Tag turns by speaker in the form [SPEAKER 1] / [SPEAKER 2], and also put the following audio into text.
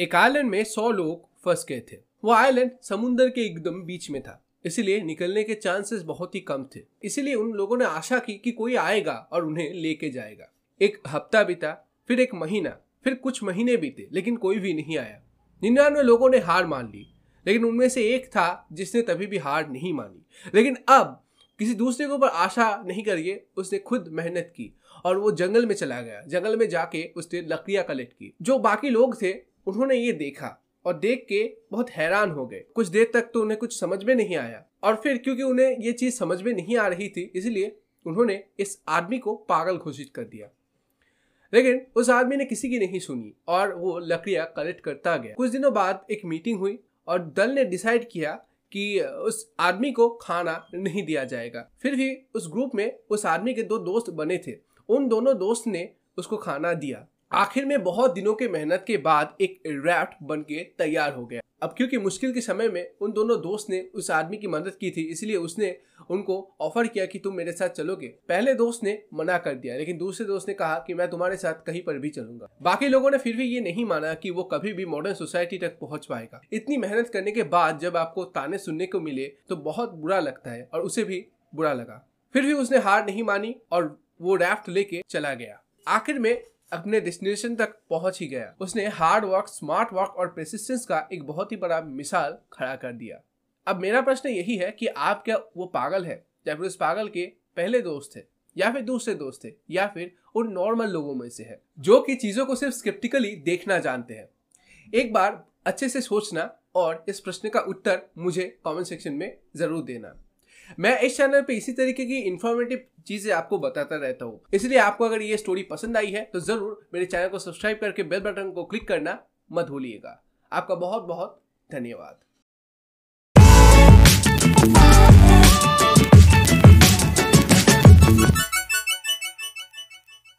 [SPEAKER 1] एक आइलैंड में सौ लोग फंस गए थे। वो आइलैंड समुन्द्र के एकदम बीच में था। इसलिए निकलने के चांसेस बहुत ही कम थे। इसीलिए उन लोगों ने आशा की कि कोई आएगा और उन्हें लेके जाएगा। एक हफ़्ता बीता, फिर एक महीना, फिर कुछ महीने बीते, लेकिन कोई भी नहीं आया। निन्यानवे लोगों ने हार मान ली, लेकिन उनमें से एक था जिसने तभी भी हार नहीं मानी। लेकिन अब किसी दूसरे के ऊपर आशा नहीं करिए, उसने खुद मेहनत की और वो जंगल में चला गया। जंगल में जाके उसने लकड़ियाँ कलेक्ट की। जो बाकी लोग थे उन्होंने ये देखा और देख के बहुत हैरान हो गए। कुछ देर तक तो उन्हें कुछ समझ में नहीं आया और फिर क्योंकि उन्हें ये चीज़ समझ में नहीं आ रही थी, इसलिए उन्होंने इस आदमी को पागल घोषित कर दिया। लेकिन उस आदमी ने किसी की नहीं सुनी और वो लकड़ियाँ कलेक्ट करता गया। कुछ दिनों बाद एक मीटिंग हुई और दल ने डिसाइड किया कि उस आदमी को खाना नहीं दिया जाएगा। फिर भी उस ग्रुप में उस आदमी के दो दोस्त बने थे। उन दोनों दोस्त ने उसको खाना दिया। आखिर में बहुत दिनों के मेहनत के बाद एक रैफ्ट बन के तैयार हो गया। अब क्योंकि मुश्किल के समय में उन दोनों दोस्त ने उस आदमी की मदद की थी, इसलिए उसने उनको ऑफ़र किया कि तुम मेरे साथ चलोगे। पहले दोस्त ने मना कर दिया, लेकिन दूसरे दोस्त ने कहा कि मैं तुम्हारे साथ कहीं पर भी चलूँगा। बाकी लोगों ने फिर भी ये नहीं माना कि वो कभी भी मॉडर्न सोसाइटी तक पहुँच पाएगा। इतनी मेहनत करने के बाद जब आपको ताने सुनने को मिले तो बहुत बुरा लगता है और उसे भी बुरा लगा। फिर भी उसने हार नहीं मानी और वो रैफ्ट लेके चला गया। आखिर में अपने डेस्टिनेशन तक पहुँच ही गया। उसने हार्ड वर्क स्मार्ट वर्क और प्रेसिस्टेंस का एक बहुत ही बड़ा मिसाल खड़ा कर दिया। अब मेरा प्रश्न यही है कि आप क्या वो पागल है, या फिर उस पागल के पहले दोस्त थे या फिर दूसरे दोस्त थे या फिर उन नॉर्मल लोगों में से है, जो कि चीज़ों को सिर्फ़ स्क्रिप्टिकली देखना जानते हैं। एक बार अच्छे से सोचना और इस प्रश्न का उत्तर मुझे कमेंट सेक्शन में ज़रूर देना। मैं इस चैनल पे इसी तरीके की इन्फॉर्मेटिव चीज़ें आपको बताता रहता हूँ। इसलिए आपको अगर ये स्टोरी पसंद आई है तो ज़रूर मेरे चैनल को सब्सक्राइब करके बेल बटन को क्लिक करना मत भूलिएगा। आपका बहुत बहुत धन्यवाद।